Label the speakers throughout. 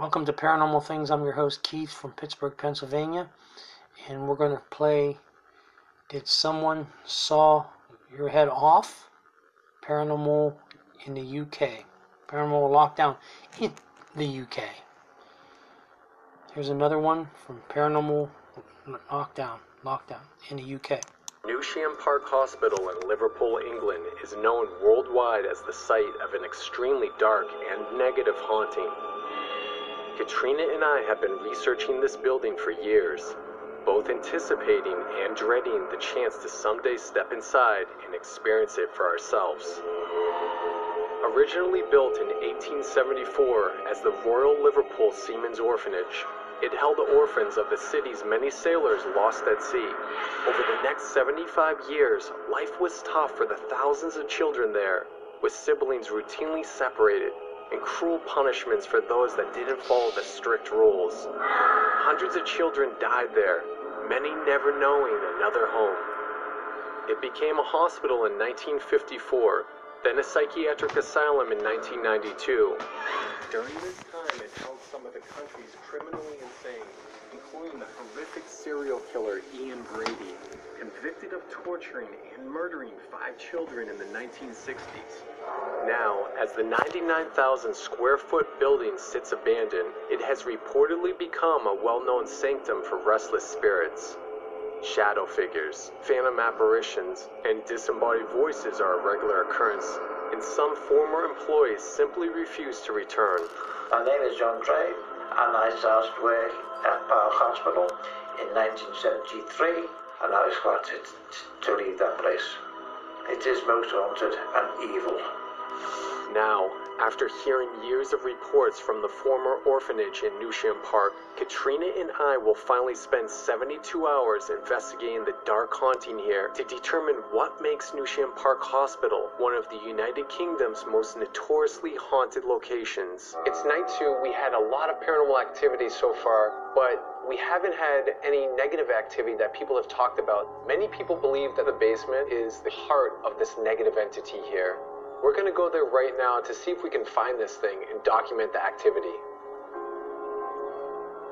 Speaker 1: Welcome to Paranormal Things. I'm your host Keith from Pittsburgh, Pennsylvania, and we're going to play Did Someone Saw Your Head Off? Paranormal in the UK. Paranormal Lockdown in the UK. Here's another one from Paranormal Lockdown, Lockdown in the UK.
Speaker 2: Newsham Park Hospital in Liverpool, England is known worldwide as the site of an extremely dark and negative haunting. Katrina and I have been researching this building for years, both anticipating and dreading the chance to someday step inside and experience it for ourselves. Originally built in 1874 as the Royal Liverpool Seamen's Orphanage, it held the orphans of the city's many sailors lost at sea. Over the next 75 years, life was tough for the thousands of children there, with siblings routinely separated and cruel punishments for those that didn't follow the strict rules. Hundreds of children died there, many never knowing another home. It became a hospital in 1954, then a psychiatric asylum in 1992. During this time, it held some of the country's criminally insane, including the horrific serial killer Ian Brady, of torturing and murdering five children in the 1960s. Now, as the 99,000 square foot building sits abandoned, it has reportedly become a well known sanctum for restless spirits. Shadow figures, phantom apparitions, and disembodied voices are a regular occurrence, and some former employees simply refuse to return.
Speaker 3: My name is John Gray, and I started work at Park Hospital in 1973, and I was glad to, to leave that place. It is most haunted and evil.
Speaker 2: Now, after hearing years of reports from the former orphanage in Newsham Park, Katrina and I will finally spend 72 hours investigating the dark haunting here to determine what makes Newsham Park Hospital one of the United Kingdom's most notoriously haunted locations. It's night two. We had a lot of paranormal activity so far, but we haven't had any negative activity that people have talked about. Many people believe that the basement is the heart of this negative entity here. We're gonna go there right now to see if we can find this thing and document the activity.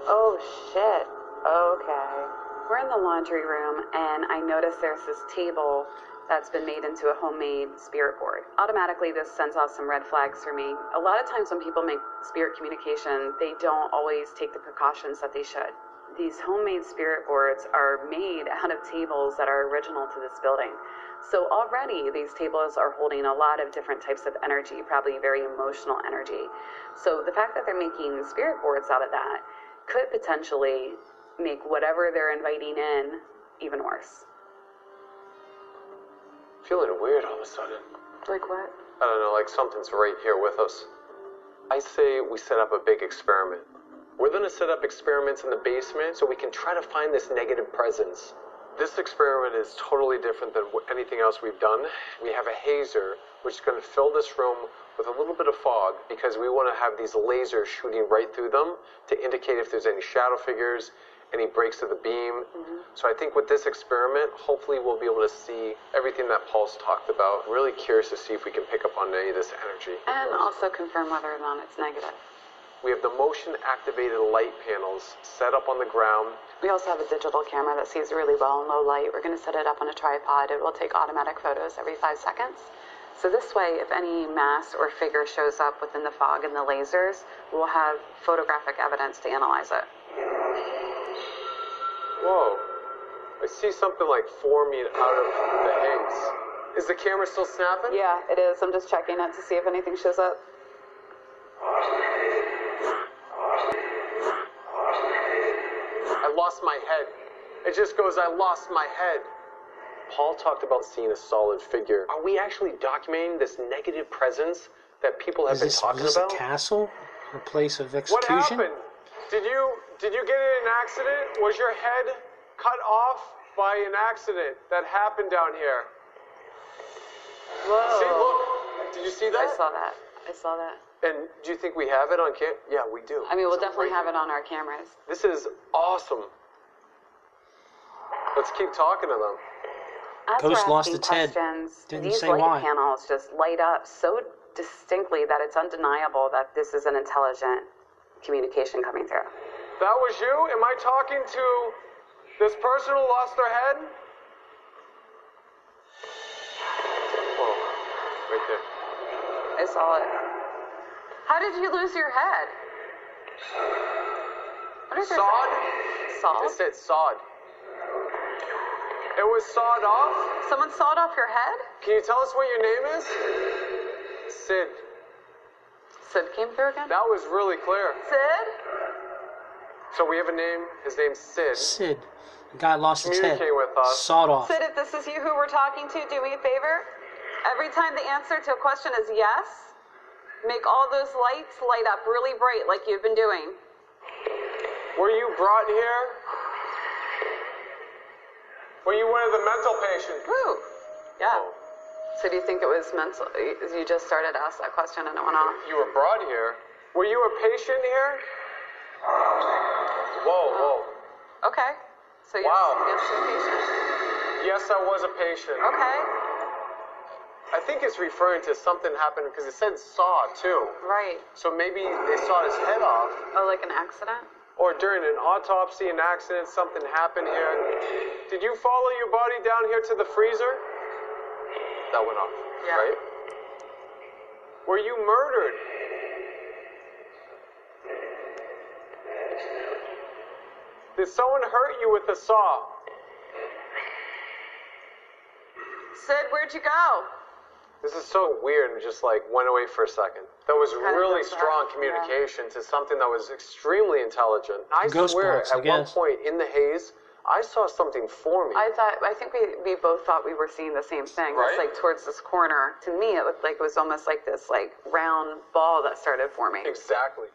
Speaker 4: Oh shit. Okay. We're in the laundry room and I notice there's this table that's been made into a homemade spirit board. Automatically, this sends off some red flags for me. A lot of times, when people make spirit communication, they don't always take the precautions that they should. These homemade spirit boards are made out of tables that are original to this building. So already these tables are holding a lot of different types of energy, probably very emotional energy. So the fact that they're making spirit boards out of that could potentially make whatever they're inviting in even worse.
Speaker 2: Feeling weird all of a sudden.
Speaker 4: Like what?
Speaker 2: I don't know, like something's right here with us. I say we set up a big experiment. We're gonna set up experiments in the basement so we can try to find this negative presence. This experiment is totally different than anything else we've done. We have a hazer, which is going to fill this room with a little bit of fog because we want to have these lasers shooting right through them to indicate if there's any shadow figures, any breaks of the beam. Mm-hmm. So I think with this experiment, hopefully we'll be able to see everything that Paul's talked about. I'm Really curious to see if we can pick up on any of this energy.
Speaker 4: And also confirm whether or not it's negative.
Speaker 2: We have the motion activated light panels set up on the ground.
Speaker 4: We also have a digital camera that sees really well in low light. We're going to set it up on a tripod. It will take automatic photos every five seconds. So this way, if any mass or figure shows up within the fog and the lasers, we'll have photographic evidence to analyze it.
Speaker 2: Whoa. I see something like forming out of the haze. Is the camera still snapping?
Speaker 4: Yeah, it is. I'm just checking it to see if anything shows up.
Speaker 2: Lost my head. It just goes, I lost my head. Paul talked about seeing a solid figure. Are we actually documenting this negative presence that people have
Speaker 1: Is
Speaker 2: been
Speaker 1: this,
Speaker 2: talking
Speaker 1: was this
Speaker 2: about?
Speaker 1: a castle? A place of execution.
Speaker 2: What
Speaker 1: execution?
Speaker 2: happened? Did you did you get in an accident? Was your head cut off by an accident that happened down here?
Speaker 4: Whoa.
Speaker 2: See, look. Did you see that?
Speaker 4: I saw that. I saw that.
Speaker 2: And do you think we have it on cam? Yeah, we do.
Speaker 4: I mean, we'll
Speaker 2: It's
Speaker 4: definitely
Speaker 2: right
Speaker 4: have it on our cameras.
Speaker 2: This is awesome. Let's keep talking to them.
Speaker 4: As
Speaker 1: Ghost lost
Speaker 4: asking
Speaker 1: its head. Didn't
Speaker 4: these
Speaker 1: say
Speaker 4: light
Speaker 1: why.
Speaker 4: panels just light up so distinctly that it's undeniable that this is an intelligent communication coming through.
Speaker 5: That was you? Am I talking to this person who lost their head? Whoa, right there.
Speaker 4: I saw it. How did you lose your head? What is your
Speaker 5: Sawed?
Speaker 4: Sawed?
Speaker 5: It said sawed. It was sawed off?
Speaker 4: Someone sawed off your head?
Speaker 5: Can you tell us what your name is? Sid.
Speaker 4: Sid came through again?
Speaker 5: That was really clear.
Speaker 4: Sid?
Speaker 5: So we have a name. His name's Sid.
Speaker 1: Sid. The guy lost his head.
Speaker 5: Communicate with us.
Speaker 1: Sawed off.
Speaker 4: Sid, if this is you who we're talking to, do me a favor. Every time the answer to a question is yes, make all those lights light up really bright like you've been doing.
Speaker 5: Were you brought here? Were you one of the mental patients?
Speaker 4: Woo! Yeah. So do you think it was mental? You just started to ask that question and it went off.
Speaker 5: You were brought here. Were you a patient here? Whoa, whoa.
Speaker 4: Okay. So yes,
Speaker 5: Wow.
Speaker 4: yes, you're patient.
Speaker 5: Yes, I was a patient.
Speaker 4: Okay.
Speaker 5: I think it's referring to something happened because it said saw too.
Speaker 4: Right.
Speaker 5: So maybe they saw his head off,
Speaker 4: Oh, like an accident?
Speaker 5: or during an autopsy, an accident, something happened here. Did you follow your body down here to the freezer? That went off,
Speaker 4: Yeah.
Speaker 5: right? Were you murdered? Did someone hurt you with a saw?
Speaker 4: Sid, where'd you go?
Speaker 5: This is so weird and just like went away for a second. That was
Speaker 4: Kinda
Speaker 5: really
Speaker 4: does that,
Speaker 5: strong
Speaker 4: yeah.
Speaker 5: communication to something that was extremely intelligent. I
Speaker 1: Ghost
Speaker 5: swear,
Speaker 1: box, I
Speaker 5: at one
Speaker 1: guess.
Speaker 5: point in the haze, I saw something for me.
Speaker 4: I thought, I think we, we both thought we were seeing the same thing.
Speaker 5: Right?
Speaker 4: It's like towards this corner. To me, it looked like it was almost like this like round ball that started forming.
Speaker 5: exactly.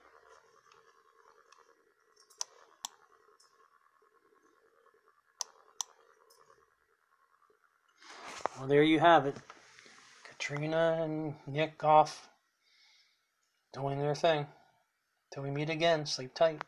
Speaker 1: Well, there you have it. Katrina and Nick off doing their thing. Till we meet again, sleep tight.